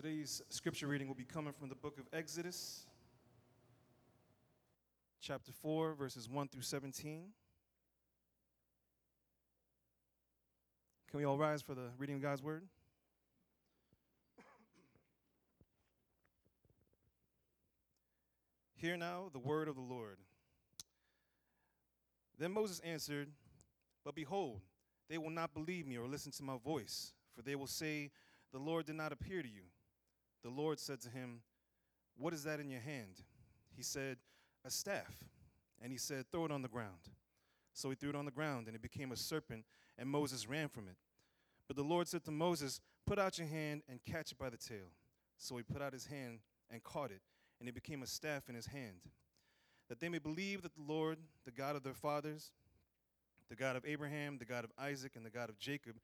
Today's scripture reading will be coming from the book of Exodus, chapter 4, verses 1 through 17. Can we all rise for the reading of God's word? Hear now the word of the Lord. Then Moses answered, But behold, they will not believe me or listen to my voice, for they will say, The Lord did not appear to you. The Lord said to him, What is that in your hand? He said, A staff. And he said, Throw it on the ground. So he threw it on the ground, and it became a serpent, and Moses ran from it. But the Lord said to Moses, Put out your hand and catch it by the tail. So he put out his hand and caught it, and it became a staff in his hand. That they may believe that the Lord, the God of their fathers, the God of Abraham, the God of Isaac, and the God of Jacob,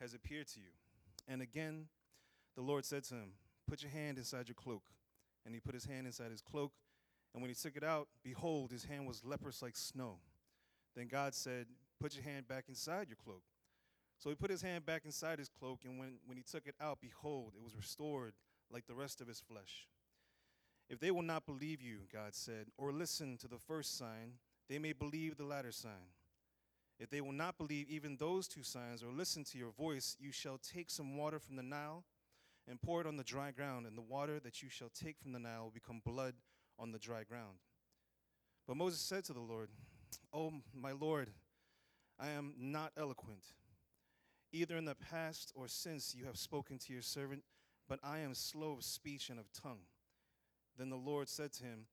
has appeared to you. And again, the Lord said to him, Put your hand inside your cloak. And he put his hand inside his cloak. And when he took it out, behold, his hand was leprous like snow. Then God said, Put your hand back inside your cloak. So he put his hand back inside his cloak, and when, when he took it out, behold, it was restored like the rest of his flesh. If they will not believe you, God said, or listen to the first sign, they may believe the latter sign. If they will not believe even those two signs or listen to your voice, you shall take some water from the Nile and pour it on the dry ground, and the water that you shall take from the Nile will become blood on the dry ground. But Moses said to the Lord, Oh, my Lord, I am not eloquent, either in the past or since you have spoken to your servant, but I am slow of speech and of tongue. Then the Lord said to him,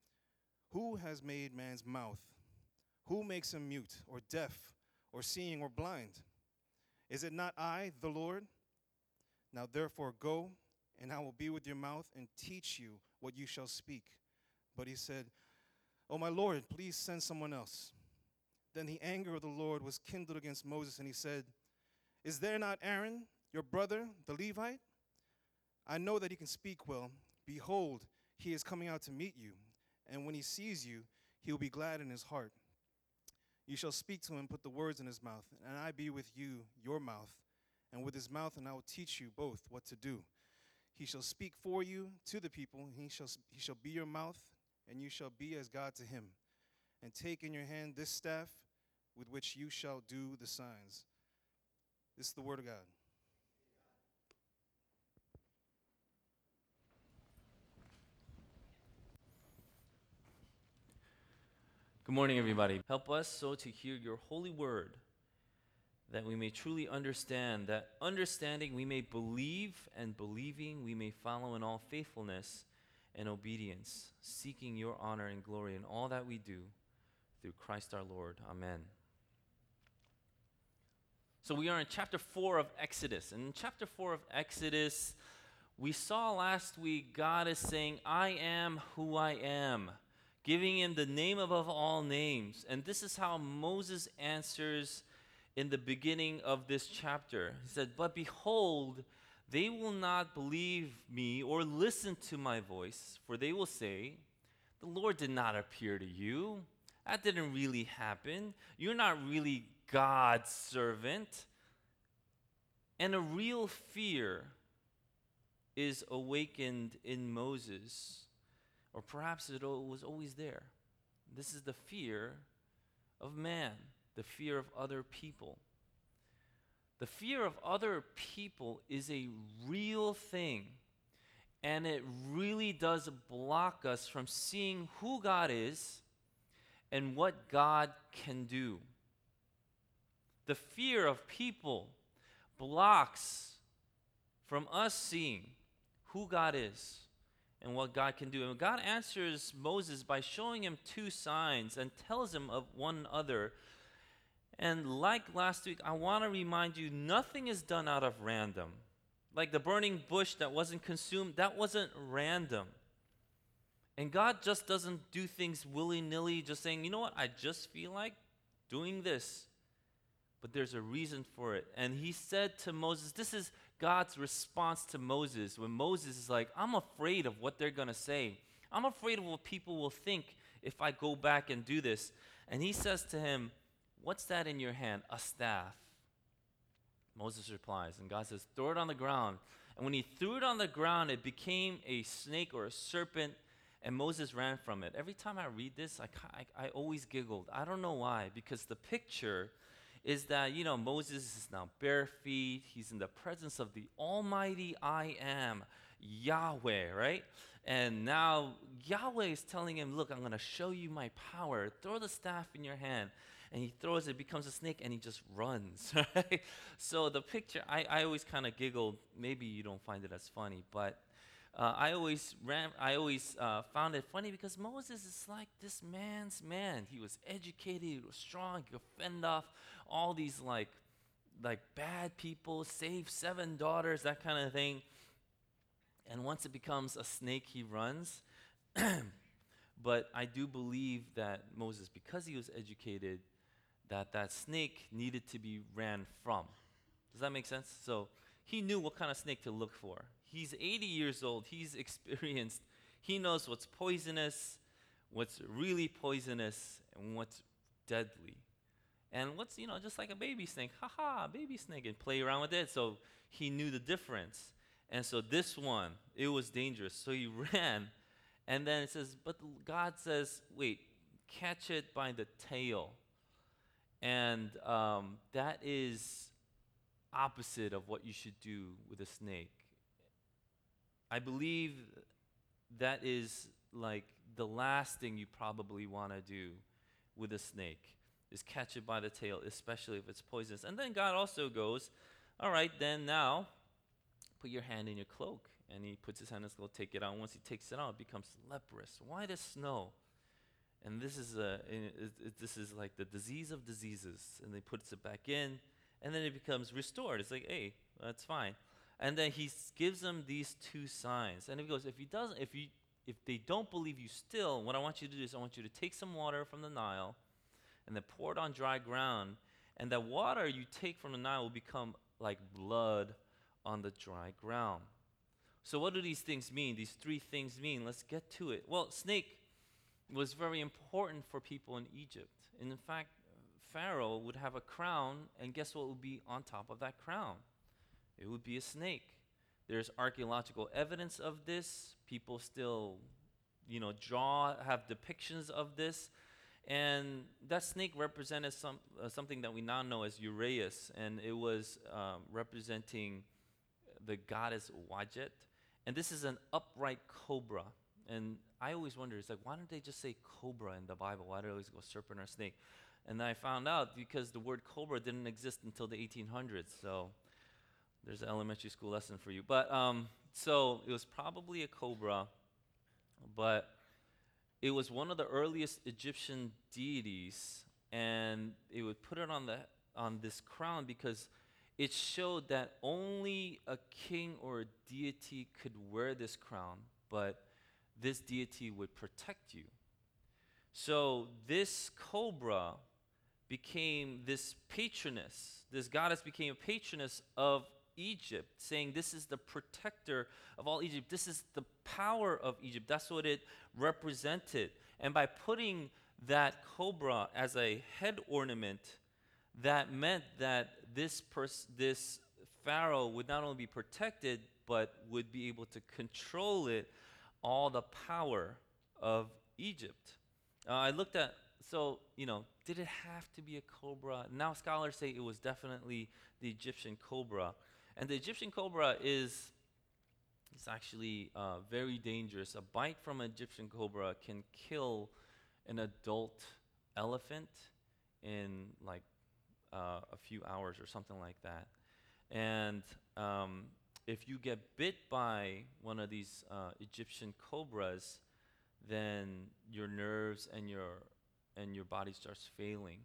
Who has made man's mouth? Who makes him mute or deaf or seeing or blind? Is it not I, the Lord? Now therefore go, and I will be with your mouth and teach you what you shall speak. But he said, Oh, my Lord, please send someone else. Then the anger of the Lord was kindled against Moses, and he said, Is there not Aaron, your brother, the Levite? I know that he can speak well. Behold, he is coming out to meet you, and when he sees you, he will be glad in his heart. You shall speak to him, put the words in his mouth, and I be with you, your mouth, and with his mouth, and I will teach you both what to do. He shall speak for you to the people, he shall, he shall be your mouth, and you shall be as God to him. And take in your hand this staff with which you shall do the signs. This is the word of God. Good morning, everybody. Help us so to hear your holy word that we may truly understand, that understanding we may believe, and believing we may follow in all faithfulness and obedience, seeking your honor and glory in all that we do through Christ our Lord. Amen. So we are in chapter 4 of Exodus. And in chapter 4 of Exodus, we saw last week God is saying, I am who I am giving him the name above all names. And this is how Moses answers in the beginning of this chapter. He said, But behold, they will not believe me or listen to my voice, for they will say, The Lord did not appear to you. That didn't really happen. You're not really God's servant. And a real fear is awakened in Moses or perhaps it was always there. This is the fear of man, the fear of other people. The fear of other people is a real thing, and it really does block us from seeing who God is and what God can do. The fear of people blocks from us seeing who God is and what God can do. And God answers Moses by showing him two signs and tells him of one other. And like last week, I want to remind you nothing is done out of random. Like the burning bush that wasn't consumed, that wasn't random. And God just doesn't do things willy nilly, just saying, you know what, I just feel like doing this. But there's a reason for it. And he said to Moses, This is God's response to Moses when Moses is like, I'm afraid of what they're going to say. I'm afraid of what people will think if I go back and do this. And he says to him, What's that in your hand? A staff. Moses replies, and God says, Throw it on the ground. And when he threw it on the ground, it became a snake or a serpent, and Moses ran from it. Every time I read this, I, I, I always giggled. I don't know why, because the picture is that, you know, Moses is now bare feet. He's in the presence of the Almighty I am, Yahweh, right? And now Yahweh is telling him, Look, I'm going to show you my power. Throw the staff in your hand. And he throws it, becomes a snake, and he just runs, right? So the picture, I, I always kind of giggled. Maybe you don't find it as funny, but uh, I always ran, I always uh, found it funny because Moses is like this man's man. He was educated, he was strong, he could fend off all these like, like bad people, save seven daughters, that kind of thing. And once it becomes a snake, he runs. but I do believe that Moses, because he was educated, that that snake needed to be ran from. Does that make sense? So he knew what kind of snake to look for. He's 80 years old. He's experienced. He knows what's poisonous, what's really poisonous, and what's deadly. And what's, you know, just like a baby snake. haha, ha, baby snake, and play around with it. So he knew the difference. And so this one, it was dangerous. So he ran. And then it says, but God says, wait, catch it by the tail. And um, that is opposite of what you should do with a snake. I believe that is like the last thing you probably want to do with a snake is catch it by the tail, especially if it's poisonous. And then God also goes, All right, then now put your hand in your cloak. And he puts his hand in his cloak, take it out. Once he takes it out, it becomes leprous, Why as snow. And this is, a, it, it, this is like the disease of diseases. And he puts it back in, and then it becomes restored. It's like, hey, that's fine. And then he gives them these two signs. And he goes, if he doesn't, if you if they don't believe you still, what I want you to do is I want you to take some water from the Nile and then pour it on dry ground. And that water you take from the Nile will become like blood on the dry ground. So, what do these things mean? These three things mean? Let's get to it. Well, snake was very important for people in Egypt. And in fact, Pharaoh would have a crown, and guess what would be on top of that crown? It would be a snake. There's archaeological evidence of this. People still, you know, draw, have depictions of this. And that snake represented some, uh, something that we now know as Uraeus, and it was um, representing the goddess Wajet. And this is an upright cobra. And I always wonder, it's like, why don't they just say cobra in the Bible? Why do they always go serpent or snake? And I found out because the word cobra didn't exist until the 1800s. So there's an elementary school lesson for you. But um, so it was probably a cobra, but it was one of the earliest Egyptian deities, and it would put it on the on this crown because it showed that only a king or a deity could wear this crown, but this deity would protect you. So this cobra became this patroness. This goddess became a patroness of Egypt, saying this is the protector of all Egypt. This is the power of Egypt. That's what it represented. And by putting that cobra as a head ornament, that meant that this pers- this pharaoh would not only be protected but would be able to control it all the power of Egypt. Uh, I looked at so you know did it have to be a cobra? Now scholars say it was definitely the Egyptian cobra, and the Egyptian cobra is it's actually uh, very dangerous. A bite from an Egyptian cobra can kill an adult elephant in like uh, a few hours or something like that. And um, if you get bit by one of these uh, Egyptian cobras, then your nerves and your and your body starts failing,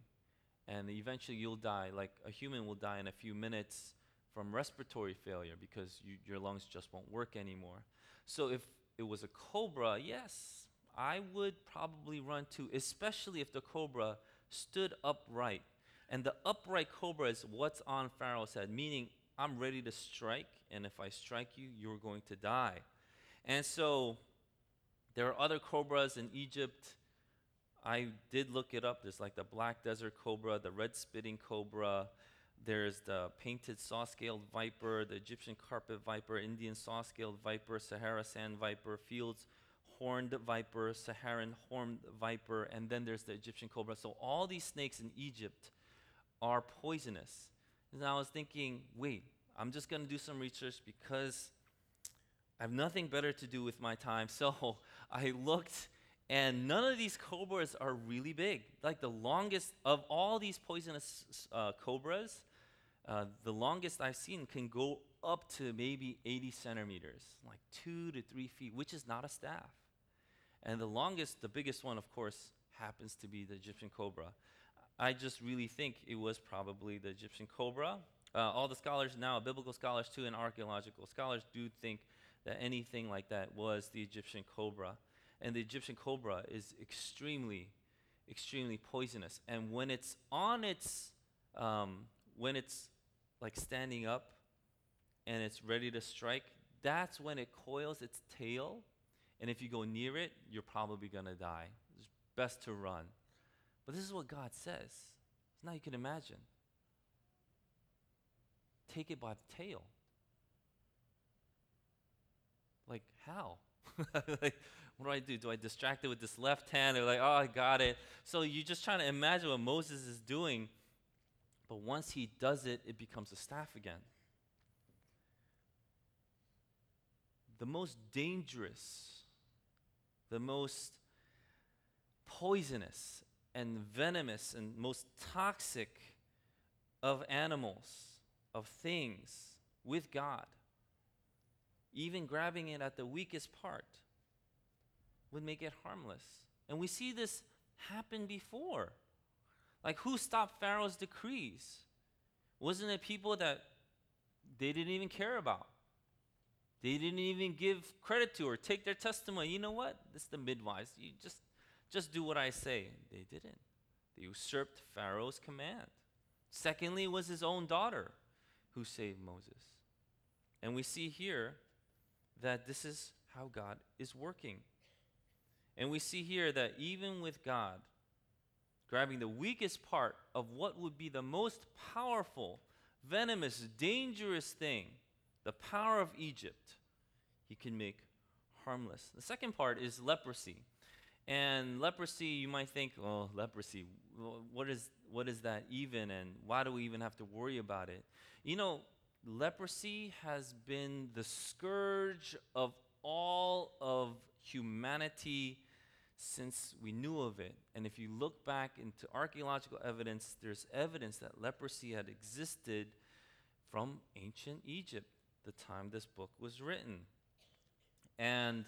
and eventually you'll die. Like a human will die in a few minutes from respiratory failure because you, your lungs just won't work anymore. So if it was a cobra, yes, I would probably run too, especially if the cobra stood upright. And the upright cobra is what's on Pharaoh's head, meaning I'm ready to strike, and if I strike you, you're going to die. And so there are other cobras in Egypt. I did look it up. There's like the black desert cobra, the red spitting cobra, there's the painted saw-scaled viper, the Egyptian carpet viper, Indian saw-scaled viper, Sahara sand viper, Field's horned viper, Saharan horned viper, and then there's the Egyptian cobra. So all these snakes in Egypt are poisonous. And I was thinking, wait, I'm just going to do some research because I have nothing better to do with my time. So I looked, and none of these cobras are really big. Like the longest of all these poisonous uh, cobras, uh, the longest I've seen can go up to maybe 80 centimeters, like two to three feet, which is not a staff. And the longest, the biggest one, of course, happens to be the Egyptian cobra. I just really think it was probably the Egyptian cobra. Uh, all the scholars now, biblical scholars too, and archaeological scholars do think that anything like that was the Egyptian cobra. And the Egyptian cobra is extremely, extremely poisonous. And when it's on its, um, when it's like standing up and it's ready to strike, that's when it coils its tail. And if you go near it, you're probably going to die. It's best to run. But this is what God says. Now you can imagine. Take it by the tail. Like, how? like, what do I do? Do I distract it with this left hand? They're like, oh, I got it. So you're just trying to imagine what Moses is doing. But once he does it, it becomes a staff again. The most dangerous, the most poisonous, and venomous, and most toxic of animals, of things with God, even grabbing it at the weakest part, would make it harmless. And we see this happen before. Like, who stopped Pharaoh's decrees? Wasn't it people that they didn't even care about? They didn't even give credit to or take their testimony. You know what? This is the midwives. You just, just do what I say. They didn't. They usurped Pharaoh's command. Secondly, was his own daughter who saved Moses. And we see here that this is how God is working. And we see here that even with God grabbing the weakest part of what would be the most powerful, venomous, dangerous thing, the power of Egypt, he can make harmless. The second part is leprosy. And leprosy, you might think, oh, leprosy, what is, what is that even, and why do we even have to worry about it? You know, leprosy has been the scourge of all of humanity since we knew of it. And if you look back into archaeological evidence, there's evidence that leprosy had existed from ancient Egypt, the time this book was written. And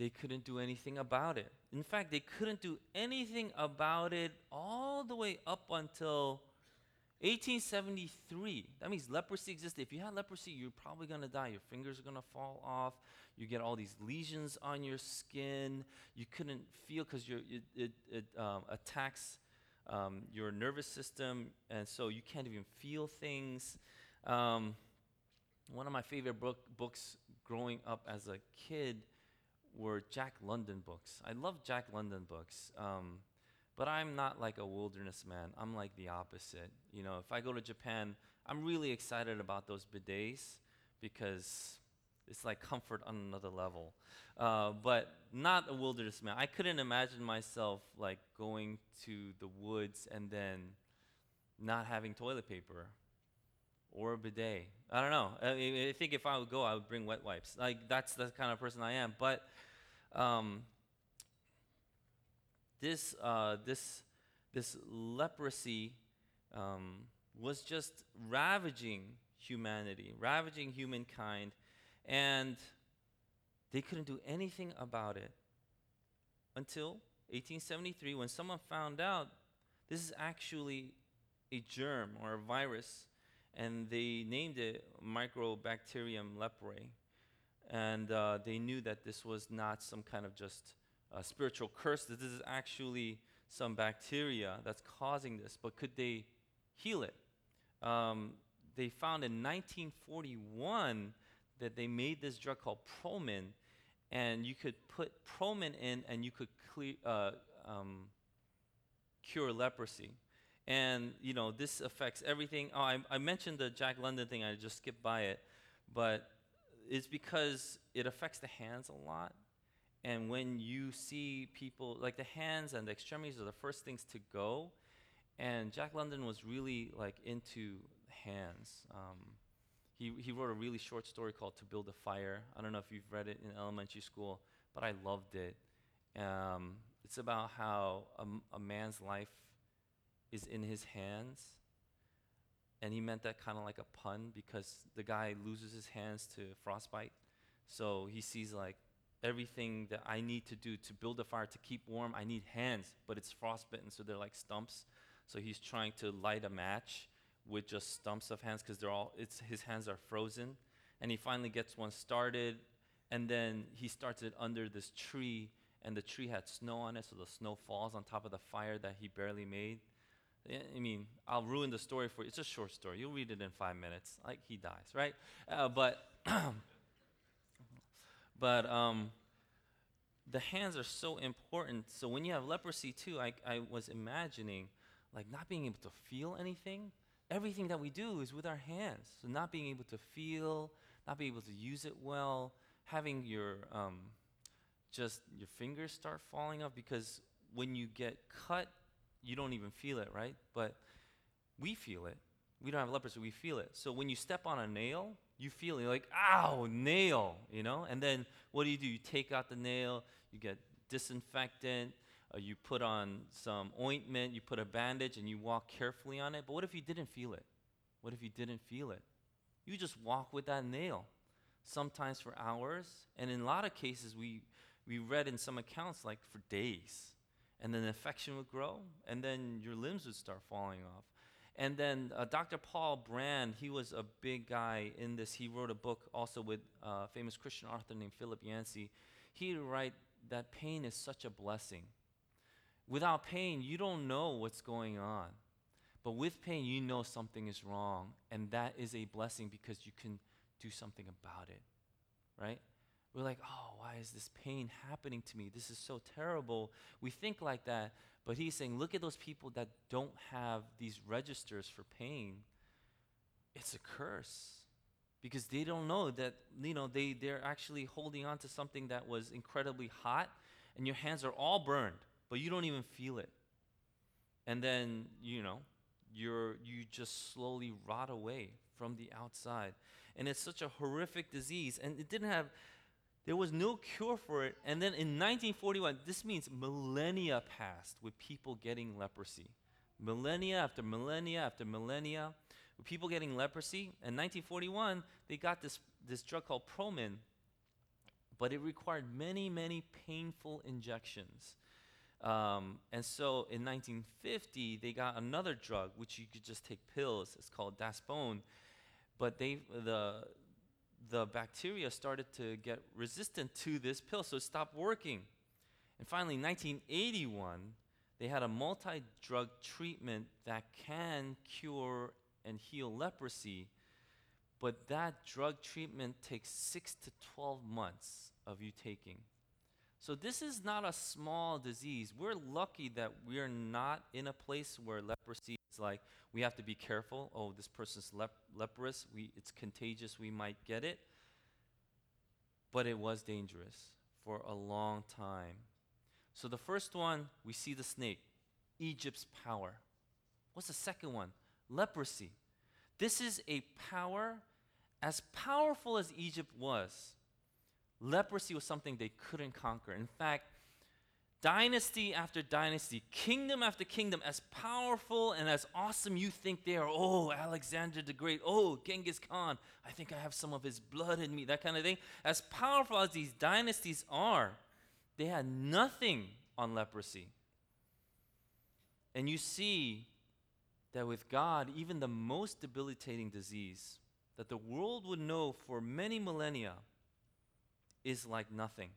they couldn't do anything about it. In fact, they couldn't do anything about it all the way up until 1873. That means leprosy existed. If you had leprosy, you're probably going to die. Your fingers are going to fall off. You get all these lesions on your skin. You couldn't feel because it, it, it um, attacks um, your nervous system, and so you can't even feel things. Um, one of my favorite book, books growing up as a kid were Jack London books. I love Jack London books. Um, but I'm not like a wilderness man. I'm like the opposite. You know, if I go to Japan, I'm really excited about those bidets because it's like comfort on another level. Uh, but not a wilderness man. I couldn't imagine myself like going to the woods and then not having toilet paper or a bidet. I don't know. I, I think if I would go, I would bring wet wipes. Like that's the kind of person I am. But um, this, uh, this, this leprosy um, was just ravaging humanity, ravaging humankind, and they couldn't do anything about it until 1873 when someone found out this is actually a germ or a virus, and they named it Mycobacterium leprae. And uh, they knew that this was not some kind of just spiritual curse, that this is actually some bacteria that's causing this, but could they heal it? Um, they found in 1941 that they made this drug called Promin, and you could put Promin in and you could uh, um, cure leprosy. And, you know, this affects everything. Oh, I, I mentioned the Jack London thing, I just skipped by it. But it's because it affects the hands a lot. And when you see people, like the hands and the extremities are the first things to go. And Jack London was really like into hands. Um, he, he wrote a really short story called To Build a Fire. I don't know if you've read it in elementary school, but I loved it. Um, it's about how a man's life is in his hands. And he meant that kind of like a pun because the guy loses his hands to frostbite. So he sees like everything that I need to do to build a fire to keep warm, I need hands, but it's frostbitten, so they're like stumps. So he's trying to light a match with just stumps of hands because they're all it's his hands are frozen. And he finally gets one started, and then he starts it under this tree, and the tree had snow on it, so the snow falls on top of the fire that he barely made. I mean, I'll ruin the story for you. It's a short story. You'll read it in five minutes. Like he dies, right? Uh, but but um, the hands are so important. So when you have leprosy too, I, I was imagining like not being able to feel anything. Everything that we do is with our hands. So not being able to feel, not being able to use it well, having your um, just your fingers start falling off because when you get cut, you don't even feel it, right? But we feel it. We don't have leprosy, we feel it. So when you step on a nail, you feel it. You're like, ow, nail, you know? And then what do you do? You take out the nail, you get disinfectant, uh, you put on some ointment, you put a bandage, and you walk carefully on it. But what if you didn't feel it? What if you didn't feel it? You just walk with that nail, sometimes for hours, and in a lot of cases, we, we read in some accounts like for days. And then infection would grow, and then your limbs would start falling off. And then uh, Dr. Paul Brand, he was a big guy in this. He wrote a book also with a famous Christian author named Philip Yancey. He would write that pain is such a blessing. Without pain, you don't know what's going on. But with pain, you know something is wrong. And that is a blessing because you can do something about it, right? We're like, oh, why is this pain happening to me? This is so terrible. We think like that. But he's saying, look at those people that don't have these registers for pain. It's a curse because they don't know that, you know, they, they're actually holding on to something that was incredibly hot and your hands are all burned, but you don't even feel it. And then, you know, you're, you just slowly rot away from the outside. And it's such a horrific disease. And it didn't have, there was no cure for it. And then in 1941, this means millennia passed with people getting leprosy. Millennia after millennia after millennia, with people getting leprosy. In 1941, they got this, this drug called Promin, but it required many, many painful injections. Um, and so in 1950, they got another drug, which you could just take pills. It's called Dapsone. But they, the, the bacteria started to get resistant to this pill, so it stopped working. And finally, in 1981, they had a multi drug treatment that can cure and heal leprosy, but that drug treatment takes six to 12 months of you taking. So, this is not a small disease. We're lucky that we're not in a place where leprosy like, we have to be careful. Oh, this person's lep- leprous. We, it's contagious. We might get it. But it was dangerous for a long time. So, the first one, we see the snake, Egypt's power. What's the second one? Leprosy. This is a power as powerful as Egypt was leprosy was something they couldn't conquer. In fact, dynasty after dynasty, kingdom after kingdom, as powerful and as awesome you think they are, oh, Alexander the Great, oh, Genghis Khan, I think I have some of his blood in me, that kind of thing. As powerful as these dynasties are, they had nothing on leprosy. And you see that with God, even the most debilitating disease that the world would know for many millennia is like nothing.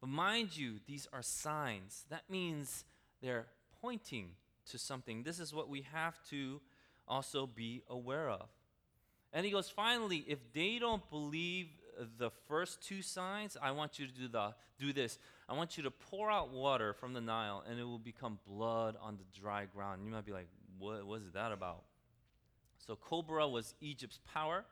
But mind you, these are signs. That means they're pointing to something. This is what we have to also be aware of. And he goes, finally, if they don't believe the first two signs, I want you to do, the, do this. I want you to pour out water from the Nile, and it will become blood on the dry ground. And you might be like, what was that about? So, Cobra was Egypt's power.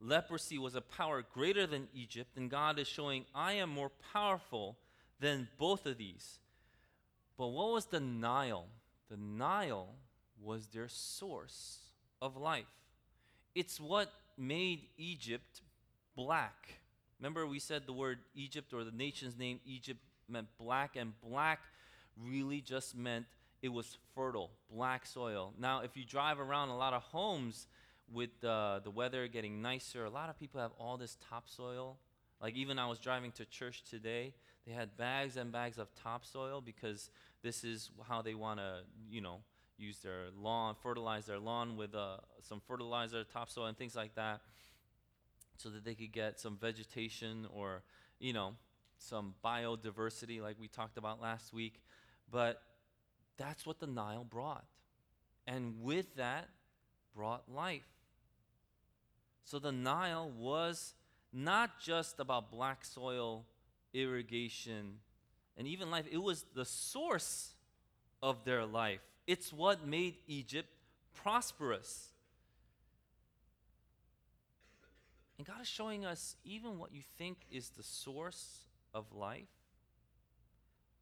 Leprosy was a power greater than Egypt, and God is showing, I am more powerful than both of these. But what was the Nile? The Nile was their source of life. It's what made Egypt black. Remember, we said the word Egypt or the nation's name Egypt meant black, and black really just meant it was fertile, black soil. Now, if you drive around a lot of homes with uh, the weather getting nicer, a lot of people have all this topsoil. Like, even I was driving to church today, they had bags and bags of topsoil because this is how they want to, you know, use their lawn, fertilize their lawn with uh, some fertilizer, topsoil, and things like that, so that they could get some vegetation or, you know, some biodiversity, like we talked about last week. But that's what the Nile brought. And with that, brought life. So the Nile was not just about black soil, irrigation, and even life, it was the source of their life. It's what made Egypt prosperous. And God is showing us even what you think is the source of life.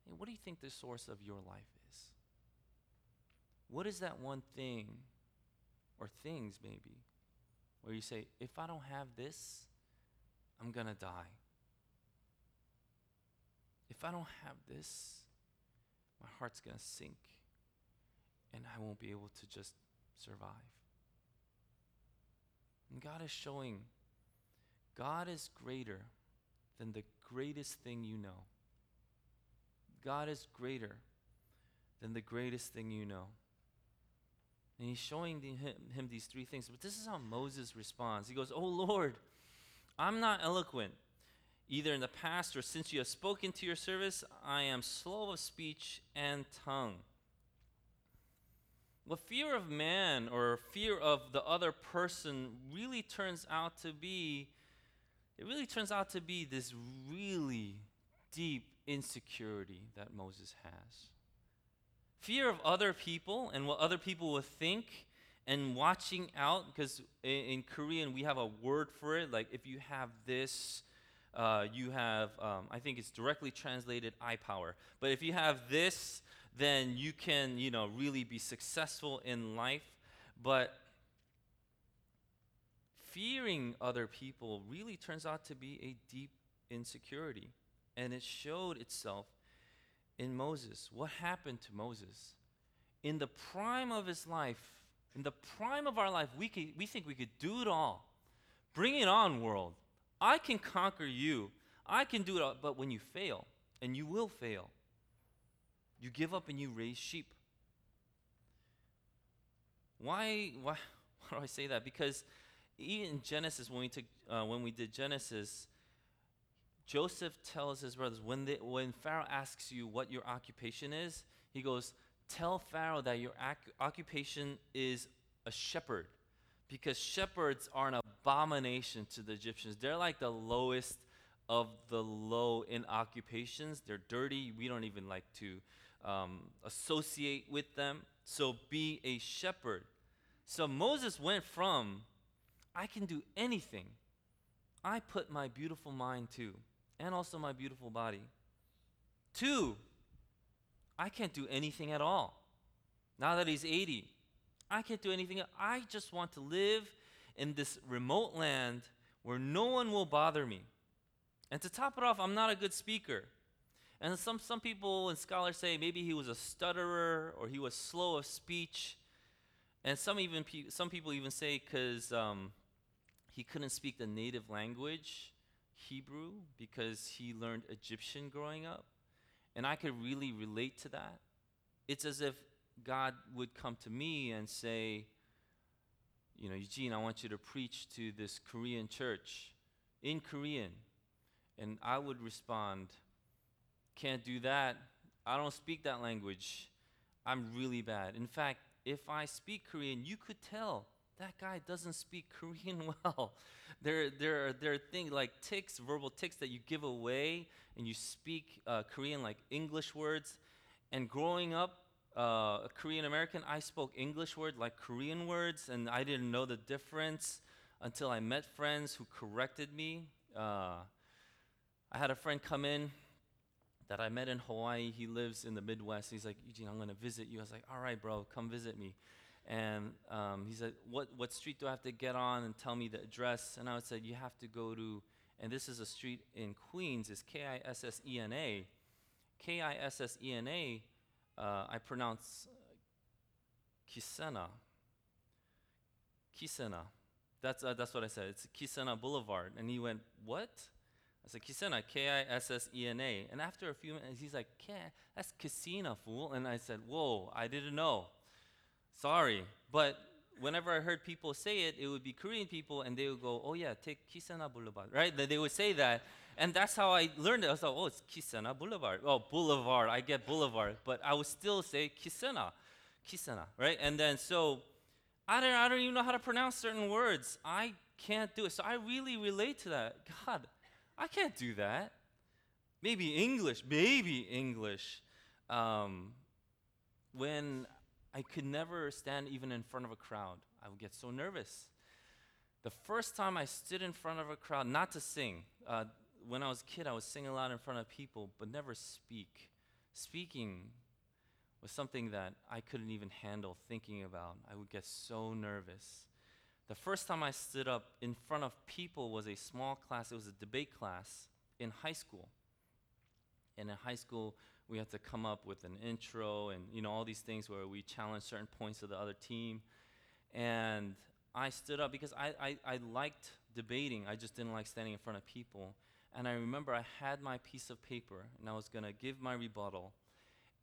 And what do you think the source of your life is? What is that one thing, or things maybe, where you say, if I don't have this, I'm going to die? If I don't have this, my heart's going to sink and I won't be able to just survive. And God is showing God is greater than the greatest thing you know. God is greater than the greatest thing you know. And he's showing the, him, him these three things. But this is how Moses responds. He goes, Oh Lord, I'm not eloquent, either in the past or since you have spoken to your service, I am slow of speech and tongue. Well, fear of man or fear of the other person really turns out to be, it really turns out to be this really deep insecurity that Moses has. Fear of other people and what other people will think and watching out, because in, in Korean we have a word for it, like if you have this, uh, you have, um, I think it's directly translated eye power. But if you have this, then you can, you know, really be successful in life. But fearing other people really turns out to be a deep insecurity. And it showed itself in Moses. What happened to Moses? In the prime of his life, in the prime of our life, we, we think we could do it all. Bring it on, world. I can conquer you. I can do it all. But when you fail, and you will fail, you give up and you raise sheep. Why, why, why do I say that? Because in Genesis, when we, took, uh, when we did Genesis, Joseph tells his brothers, when, they, when Pharaoh asks you what your occupation is, he goes, Tell Pharaoh that your ac- occupation is a shepherd. Because shepherds are an abomination to the Egyptians. They're like the lowest of the low in occupations. They're dirty. We don't even like to um, associate with them. So be a shepherd. So Moses went from, I can do anything. I put my beautiful mind to, and also my beautiful body. To, I can't do anything at all. Now that he's 80, I can't do anything. I just want to live in this remote land where no one will bother me. And to top it off, I'm not a good speaker. And some, some people and scholars say maybe he was a stutterer or he was slow of speech. And some, even some people even say because um, he couldn't speak the native language, Hebrew, because he learned Egyptian growing up. And I could really relate to that. It's as if God would come to me and say, you know, Eugene, I want you to preach to this Korean church in Korean. And I would respond, can't do that. I don't speak that language. I'm really bad. In fact, if I speak Korean, you could tell that guy doesn't speak Korean well. there, there, are, there are things like tics, verbal tics that you give away, and you speak uh, Korean like English words. And growing up, uh, a Korean American, I spoke English words like Korean words, and I didn't know the difference until I met friends who corrected me. Uh, I had a friend come in that I met in Hawaii. He lives in the Midwest. He's like, Eugene, I'm going to visit you. I was like, all right, bro, come visit me. And um, he said, what, what street do I have to get on and tell me the address? And I would say, you have to go to, and this is a street in Queens, it's K I S S E N A. K I S S E N A, uh, I pronounce Kisena. Kisena. That's, uh, that's what I said. It's Kisena Boulevard. And he went, What? I said, Kisena, K I S S E N A. And after a few minutes, he's like, That's Kisena, fool. And I said, Whoa, I didn't know. Sorry. But whenever I heard people say it, it would be Korean people, and they would go, Oh, yeah, take Kisena Boulevard, right? They would say that. And that's how I learned it. I was like, Oh, it's Kisena Boulevard. Oh, Boulevard. I get Boulevard. But I would still say Kisena. Kisena, right? And then so I don't, I don't even know how to pronounce certain words. I can't do it. So I really relate to that. God, I can't do that. Maybe English, maybe English. Um, when I could never stand even in front of a crowd, I would get so nervous. The first time I stood in front of a crowd, not to sing, uh, when I was a kid, I would sing a lot in front of people, but never speak. Speaking was something that I couldn't even handle thinking about. I would get so nervous. The first time I stood up in front of people was a small class, it was a debate class in high school. And in high school, we had to come up with an intro and you know all these things where we challenge certain points of the other team. And I stood up because I, I, I liked debating, I just didn't like standing in front of people. And I remember I had my piece of paper and I was going to give my rebuttal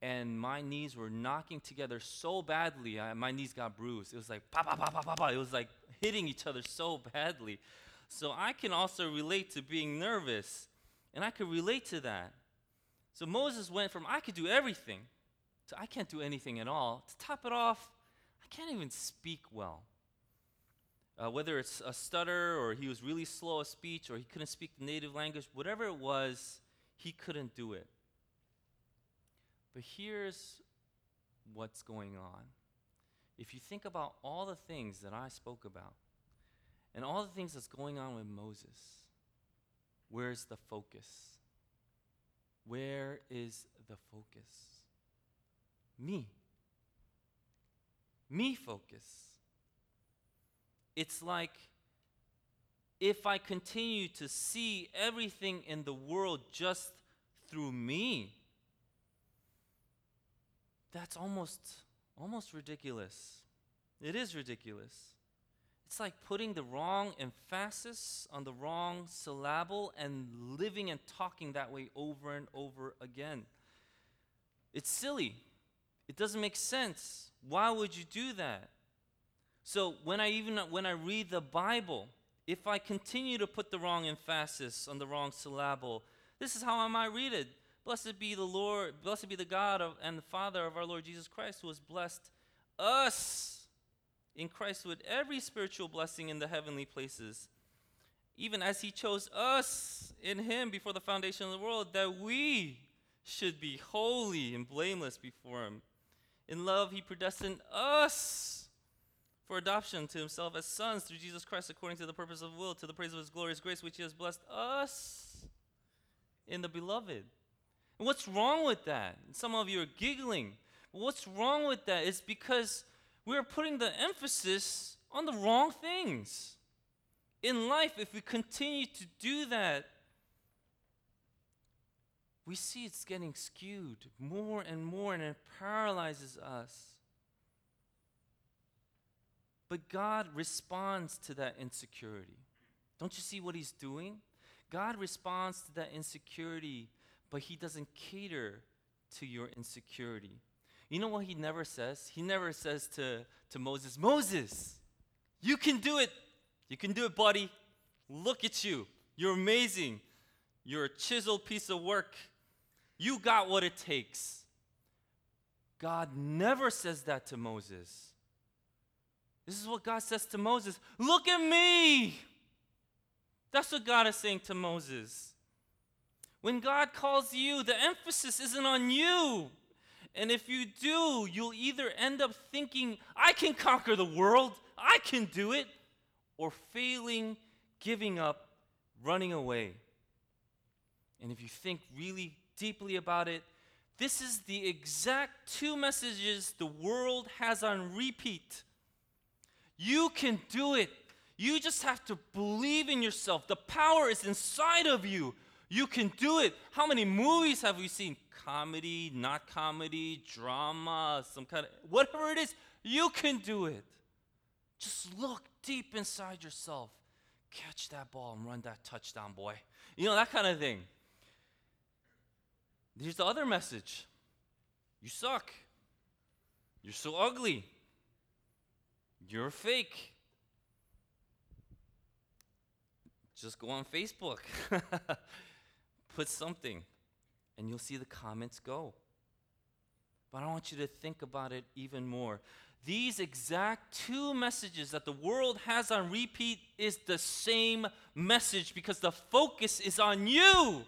and my knees were knocking together so badly. I, my knees got bruised. It was like pa pa pa pa pa pa. It was like hitting each other so badly. So I can also relate to being nervous, and I could relate to that. So Moses went from I could do everything to I can't do anything at all. To top it off, I can't even speak well. Uh, whether it's a stutter or he was really slow of speech or he couldn't speak the native language, whatever it was, he couldn't do it. But here's what's going on. If you think about all the things that I spoke about and all the things that's going on with Moses, where's the focus? Where is the focus? Me. Me focus. It's like if I continue to see everything in the world just through me, that's almost almost ridiculous. It is ridiculous. It's like putting the wrong emphasis on the wrong syllable and living and talking that way over and over again. It's silly. It doesn't make sense. Why would you do that? So when I even when I read the Bible, if I continue to put the wrong emphasis on the wrong syllable, this is how I might read it. Blessed be the Lord, blessed be the God of, and the Father of our Lord Jesus Christ, who has blessed us in Christ with every spiritual blessing in the heavenly places, even as He chose us in Him before the foundation of the world, that we should be holy and blameless before Him. In love, He predestined us for adoption to Himself as sons through Jesus Christ, according to the purpose of will, to the praise of His glorious grace, which He has blessed us in the beloved. And what's wrong with that? Some of you are giggling. What's wrong with that? It's because we're putting the emphasis on the wrong things. In life, if we continue to do that, we see it's getting skewed more and more, and it paralyzes us. But God responds to that insecurity. Don't you see what He's doing? God responds to that insecurity but he doesn't cater to your insecurity. You know what he never says? He never says to, to Moses, Moses, you can do it. You can do it, buddy. Look at you. You're amazing. You're a chiseled piece of work. You got what it takes. God never says that to Moses. This is what God says to Moses Look at me. That's what God is saying to Moses. When God calls you, the emphasis isn't on you, And if you do, you'll either end up thinking, I can conquer the world, I can do it, or failing, giving up, running away. And if you think really deeply about it, this is the exact two messages the world has on repeat. You can do it. You just have to believe in yourself. The power is inside of you. You can do it. How many movies have we seen? Comedy, not comedy, drama, some kind of whatever it is, you can do it. Just look deep inside yourself. Catch that ball and run that touchdown, boy. You know, that kind of thing. Here's the other message You suck. You're so ugly. You're fake. Just go on Facebook. Put something, and you'll see the comments go. But I want you to think about it even more. These exact two messages that the world has on repeat is the same message because the focus is on you.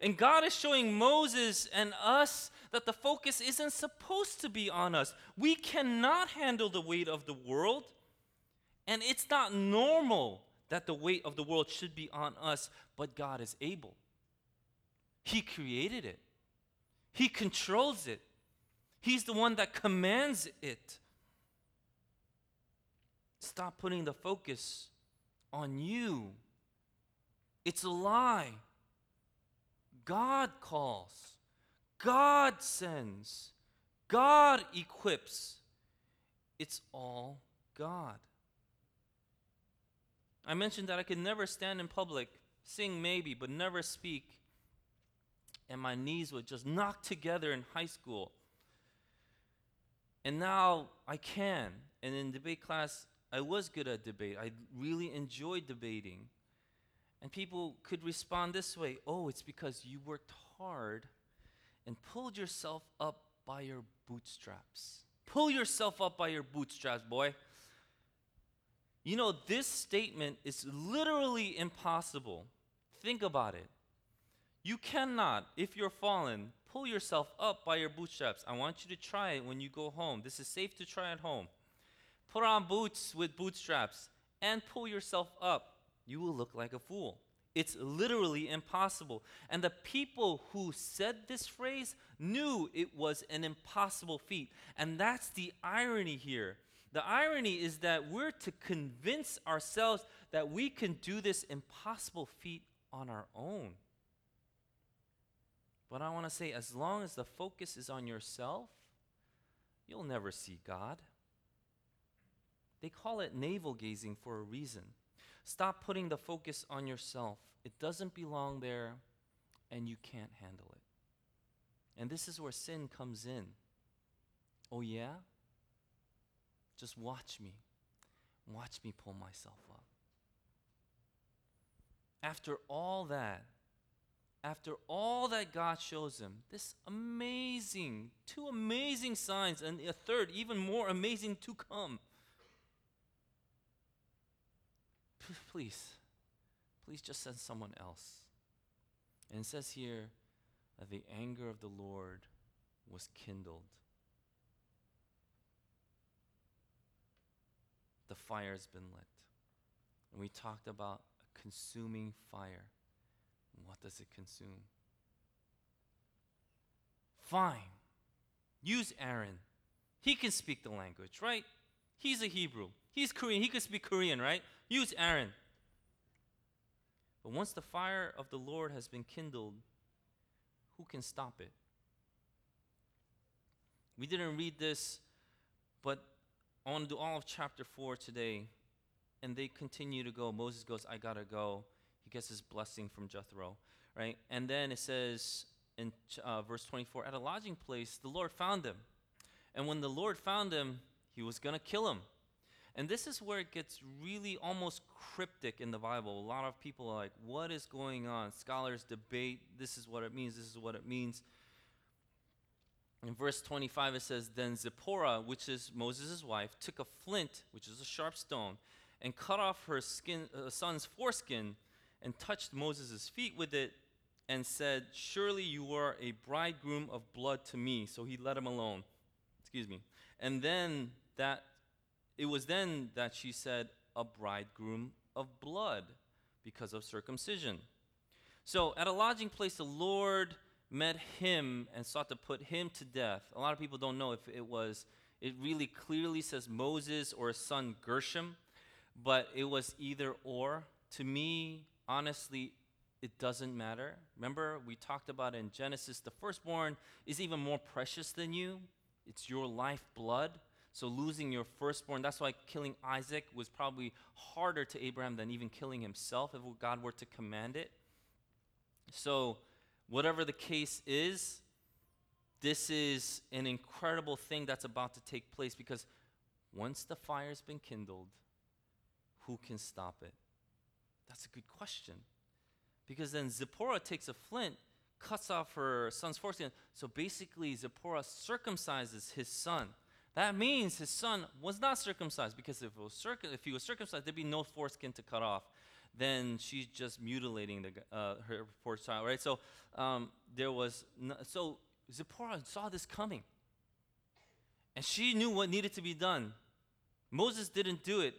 And God is showing Moses and us that the focus isn't supposed to be on us. We cannot handle the weight of the world. And it's not normal that the weight of the world should be on us, but God is able. He created it, He controls it, He's the one that commands it. Stop putting the focus on you. It's a lie. God calls, God sends, God equips. It's all God. I mentioned that I could never stand in public, sing maybe, but never speak. And my knees would just knock together in high school. And now I can. And in debate class, I was good at debate. I really enjoyed debating. And people could respond this way Oh, it's because you worked hard and pulled yourself up by your bootstraps. Pull yourself up by your bootstraps, boy. You know, this statement is literally impossible. Think about it. You cannot, if you're fallen, pull yourself up by your bootstraps. I want you to try it when you go home. This is safe to try at home. Put on boots with bootstraps and pull yourself up you will look like a fool. It's literally impossible. And the people who said this phrase knew it was an impossible feat. And that's the irony here. The irony is that we're to convince ourselves that we can do this impossible feat on our own. But I want to say, as long as the focus is on yourself, you'll never see God. They call it navel gazing for a reason. Stop putting the focus on yourself. It doesn't belong there, and you can't handle it. And this is where sin comes in. Oh, yeah? Just watch me. Watch me pull myself up. After all that, after all that God shows him, this amazing, two amazing signs, and a third, even more amazing to come. please, please just send someone else. And it says here that the anger of the Lord was kindled. The fire has been lit. And we talked about a consuming fire. What does it consume? Fine. Use Aaron. He can speak the language, right? He's a Hebrew. He's Korean. He could speak Korean, right? Use Aaron. But once the fire of the Lord has been kindled, who can stop it? We didn't read this, but I want to do all of chapter 4 today. And they continue to go. Moses goes, I gotta go. Gets his blessing from Jethro, right? And then it says in uh, verse 24 At a lodging place, the Lord found him. And when the Lord found him, he was gonna kill him. And this is where it gets really almost cryptic in the Bible. A lot of people are like, what is going on? Scholars debate, this is what it means, this is what it means. In verse 25, it says, Then Zipporah, which is Moses' wife, took a flint, which is a sharp stone, and cut off her skin, uh, son's foreskin and touched Moses' feet with it and said, Surely you are a bridegroom of blood to me. So he let him alone. Excuse me. And then that, it was then that she said, A bridegroom of blood because of circumcision. So at a lodging place, the Lord met him and sought to put him to death. A lot of people don't know if it was, it really clearly says Moses or his son Gershom, but it was either or. To me, honestly, it doesn't matter. Remember, we talked about in Genesis, the firstborn is even more precious than you. It's your lifeblood. So losing your firstborn, that's why killing Isaac was probably harder to Abraham than even killing himself if God were to command it. So, whatever the case is, this is an incredible thing that's about to take place because once the fire's been kindled, who can stop it? That's a good question. Because then Zipporah takes a flint, cuts off her son's foreskin. So basically, Zipporah circumcises his son. That means his son was not circumcised because if, if he was circumcised, there'd be no foreskin to cut off. Then she's just mutilating the, uh, her poor child, right? So um, there was no, so Zipporah saw this coming, and she knew what needed to be done. Moses didn't do it.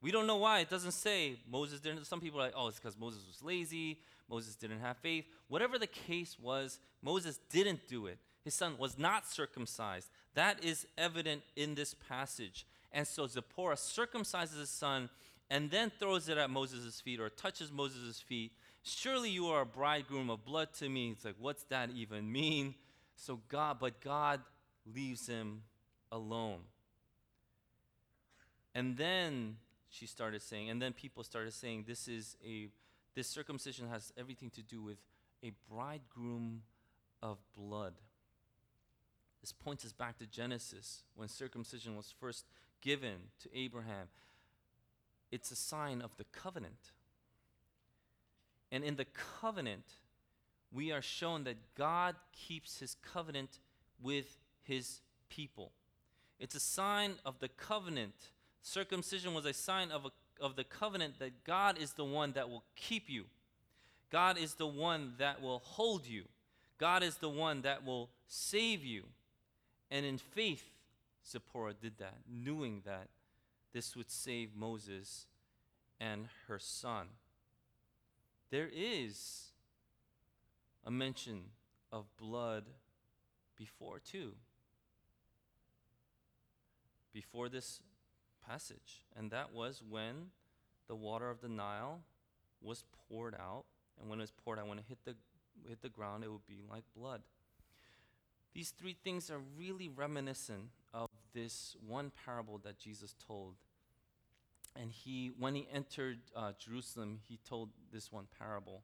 We don't know why. It doesn't say Moses didn't. Some people are like, oh, it's because Moses was lazy. Moses didn't have faith. Whatever the case was, Moses didn't do it. His son was not circumcised. That is evident in this passage. And so Zipporah circumcises his son and then throws it at Moses' feet or touches Moses' feet. Surely you are a bridegroom of blood to me. It's like, what's that even mean? So God, but God leaves him alone. And then she started saying, and then people started saying, this is a, this circumcision has everything to do with a bridegroom of blood. This points us back to Genesis when circumcision was first given to Abraham. It's a sign of the covenant. And in the covenant, we are shown that God keeps his covenant with his people. It's a sign of the covenant. Circumcision was a sign of, a, of the covenant that God is the one that will keep you. God is the one that will hold you. God is the one that will save you. And in faith, Zipporah did that, knowing that this would save Moses and her son. There is a mention of blood before, too. Before this passage. And that was when the water of the Nile was poured out. And when it was poured out, when it hit the, hit the ground, it would be like blood. These three things are really reminiscent of this one parable that Jesus told. And he, when he entered uh, Jerusalem, he told this one parable.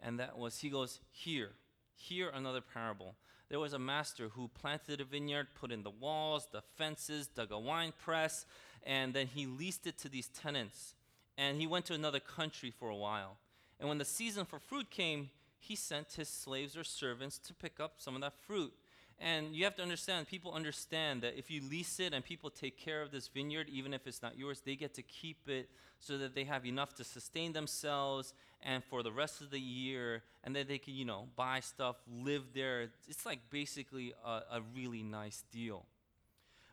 And that was, he goes, Here, here another parable. There was a master who planted a vineyard, put in the walls, the fences, dug a wine press, and then he leased it to these tenants. And he went to another country for a while. And when the season for fruit came, he sent his slaves or servants to pick up some of that fruit. And you have to understand, people understand that if you lease it and people take care of this vineyard, even if it's not yours, they get to keep it so that they have enough to sustain themselves and for the rest of the year, and then they can, you know, buy stuff, live there. It's like basically a, a really nice deal.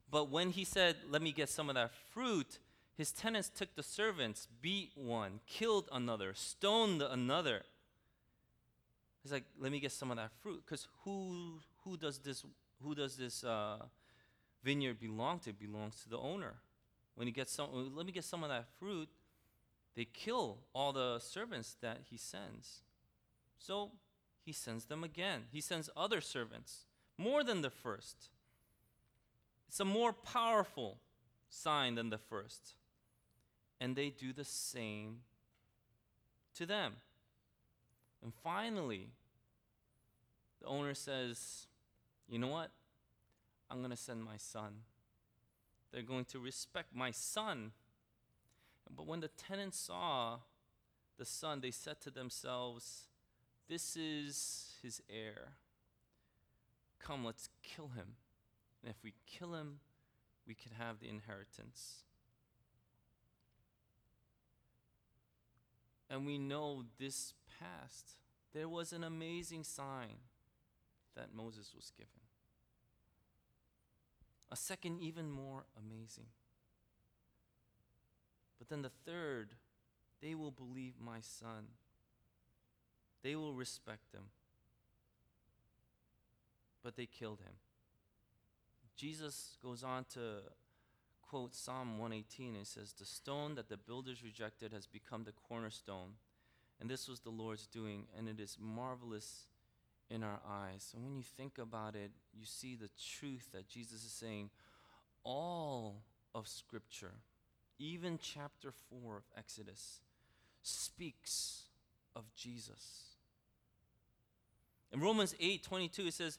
But when he said, Let me get some of that fruit, his tenants took the servants, beat one, killed another, stoned another. He's like, let me get some of that fruit, because who who does this who does this uh, vineyard belong to? It belongs to the owner. When he gets some, let me get some of that fruit. They kill all the servants that he sends. So he sends them again. He sends other servants, more than the first. It's a more powerful sign than the first. And they do the same to them. And finally, the owner says, you know what? I'm going to send my son. They're going to respect my son. But when the tenants saw the son, they said to themselves, This is his heir. Come, let's kill him. And if we kill him, we can have the inheritance. And we know this past there was an amazing sign that Moses was given. A second, even more amazing. But then the third, they will believe my son. They will respect him. But they killed him. Jesus goes on to quote Psalm 118 and says, The stone that the builders rejected has become the cornerstone. And this was the Lord's doing, and it is marvelous in our eyes. And when you think about it, you see the truth that Jesus is saying. All of Scripture, even chapter 4 of Exodus, speaks of Jesus. In Romans 8 22, it says,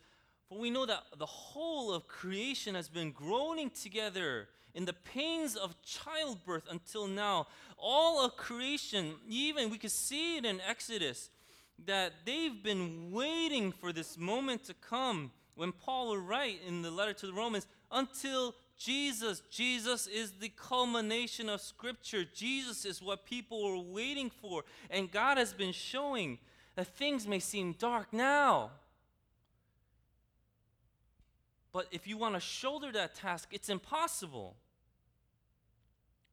For we know that the whole of creation has been groaning together in the pains of childbirth until now. All of creation, even we could see it in Exodus, that they've been waiting for this moment to come when Paul will write in the letter to the Romans until Jesus. Jesus is the culmination of Scripture. Jesus is what people were waiting for. And God has been showing that things may seem dark now. But if you want to shoulder that task, it's impossible.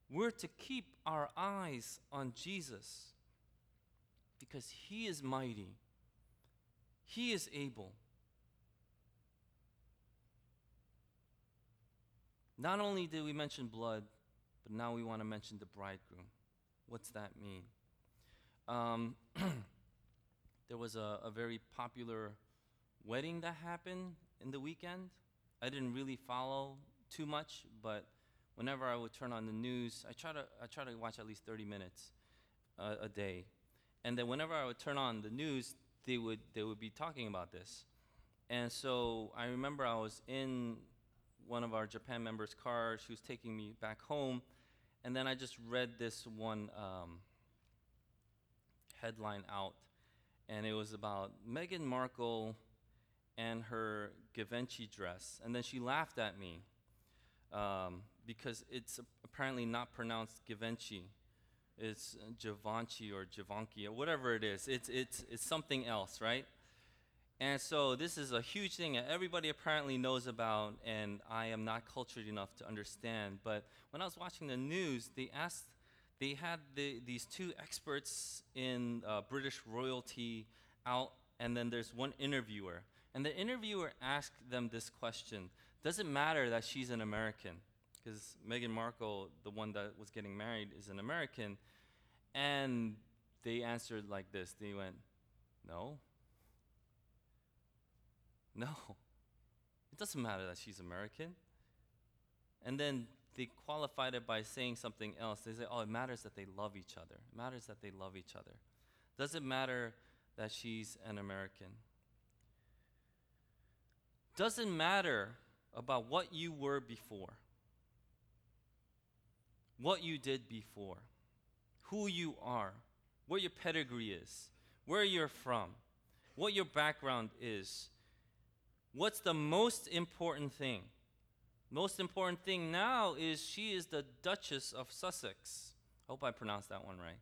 We're to keep our eyes on Jesus because he is mighty, he is able. Not only did we mention blood, but now we want to mention the bridegroom. What's that mean? Um, there was a, a very popular wedding that happened in the weekend. I didn't really follow too much, but whenever I would turn on the news, I try to I try to watch at least 30 minutes uh, a day, and then whenever I would turn on the news, they would they would be talking about this, and so I remember I was in one of our Japan members' cars. She was taking me back home, and then I just read this one um, headline out, and it was about Meghan Markle and her Givenchy dress, and then she laughed at me um, because it's apparently not pronounced Givenchy. It's Givenchy or Givenchy or whatever it is. It's, it's, it's something else, right? And so this is a huge thing that everybody apparently knows about, and I am not cultured enough to understand. But when I was watching the news, they asked, they had the, these two experts in uh, British royalty out, and then there's one interviewer. And the interviewer asked them this question Does it matter that she's an American? Because Meghan Markle, the one that was getting married, is an American. And they answered like this they went, No, no, it doesn't matter that she's American. And then they qualified it by saying something else. They say, oh, it matters that they love each other. It matters that they love each other. Does it matter that she's an American? Doesn't matter about what you were before, what you did before, who you are, what your pedigree is, where you're from, what your background is What's the most important thing? Most important thing now is she is the Duchess of Sussex. I Hope I pronounced that one right.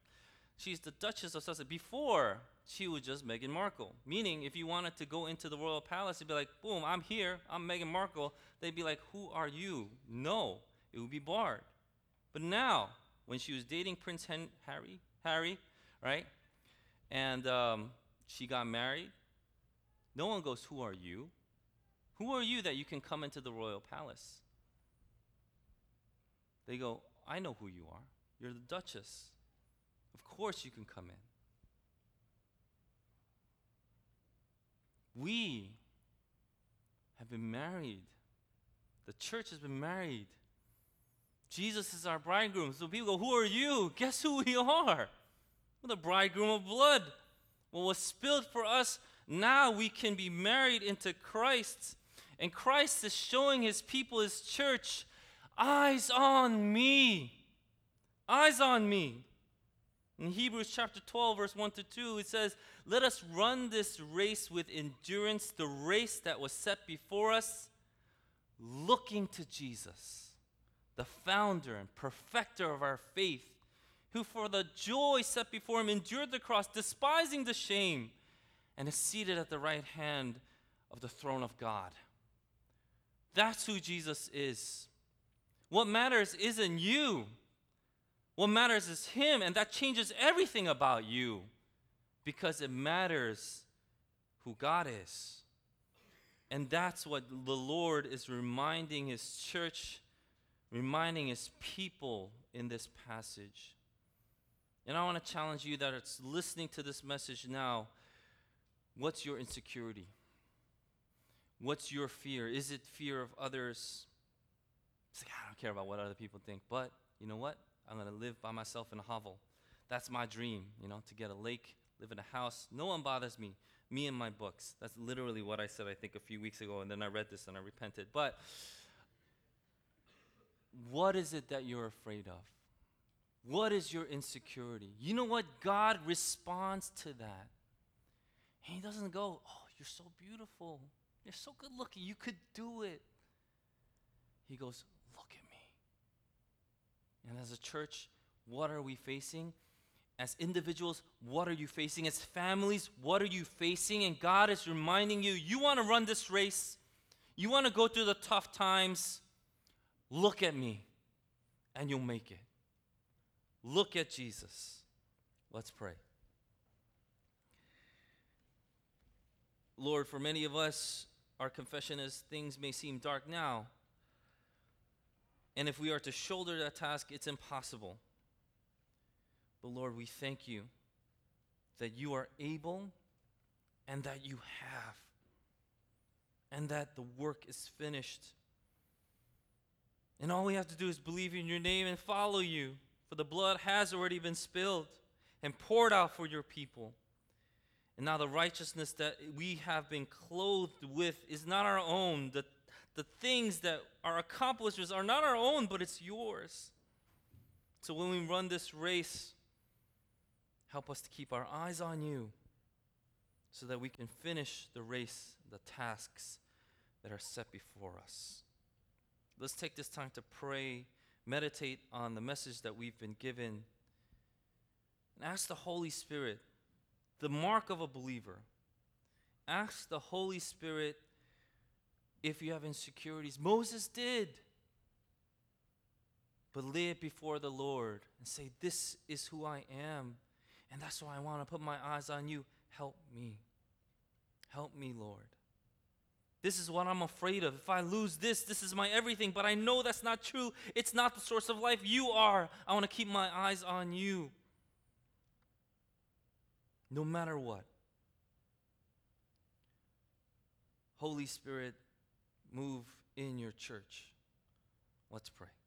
She's the Duchess of Sussex. Before, she was just Meghan Markle. Meaning, if you wanted to go into the royal palace, you'd be like, boom, I'm here, I'm Meghan Markle. They'd be like, who are you? No, it would be barred. But now, when she was dating Prince Hen- Harry, Harry, right? And um, she got married, no one goes, who are you? Who are you that you can come into the royal palace? They go, I know who you are. You're the Duchess. Of course you can come in. We have been married. The church has been married. Jesus is our bridegroom. So people go, Who are you? Guess who we are? We're the bridegroom of blood. What was spilled for us, now we can be married into Christ and Christ is showing his people, his church, eyes on me. Eyes on me. In Hebrews chapter 12, verse 1 to 2, it says, Let us run this race with endurance, the race that was set before us, looking to Jesus, the founder and perfecter of our faith, who for the joy set before him endured the cross, despising the shame and is seated at the right hand of the throne of God. That's who Jesus is. What matters isn't you. What matters is Him, and that changes everything about you because it matters who God is. And that's what the Lord is reminding His church, reminding His people in this passage. And I want to challenge you that it's listening to this message now. What's your insecurity? What's your fear? Is it fear of others? It's like, I don't care about what other people think. But you know what? I'm going to live by myself in a hovel. That's my dream, you know, to get a lake, live in a house. No one bothers me. Me and my books. That's literally what I said, I think, a few weeks ago. And then I read this and I repented. But what is it that you're afraid of? What is your insecurity? You know what? God responds to that. And He doesn't go, Oh, you're so beautiful. You're so good looking. You could do it. He goes. And as a church, what are we facing? As individuals, what are you facing? As families, what are you facing? And God is reminding you you want to run this race, you want to go through the tough times. Look at me, and you'll make it. Look at Jesus. Let's pray. Lord, for many of us, our confession is things may seem dark now. And if we are to shoulder that task, it's impossible. But Lord, we thank you that you are able and that you have, and that the work is finished. And all we have to do is believe in your name and follow you, for the blood has already been spilled and poured out for your people. And now the righteousness that we have been clothed with is not our own. The, the things that are accomplishments are not our own, but it's yours. So when we run this race, help us to keep our eyes on you so that we can finish the race, the tasks that are set before us. Let's take this time to pray, meditate on the message that we've been given, and ask the Holy Spirit, the mark of a believer. Ask the Holy Spirit if you have insecurities. Moses did. But lay it before the Lord and say, This is who I am. And that's why I want to put my eyes on you. Help me. Help me, Lord. This is what I'm afraid of. If I lose this, this is my everything. But I know that's not true. It's not the source of life. You are. I want to keep my eyes on you. No matter what. Holy Spirit, move in your church. Let's pray.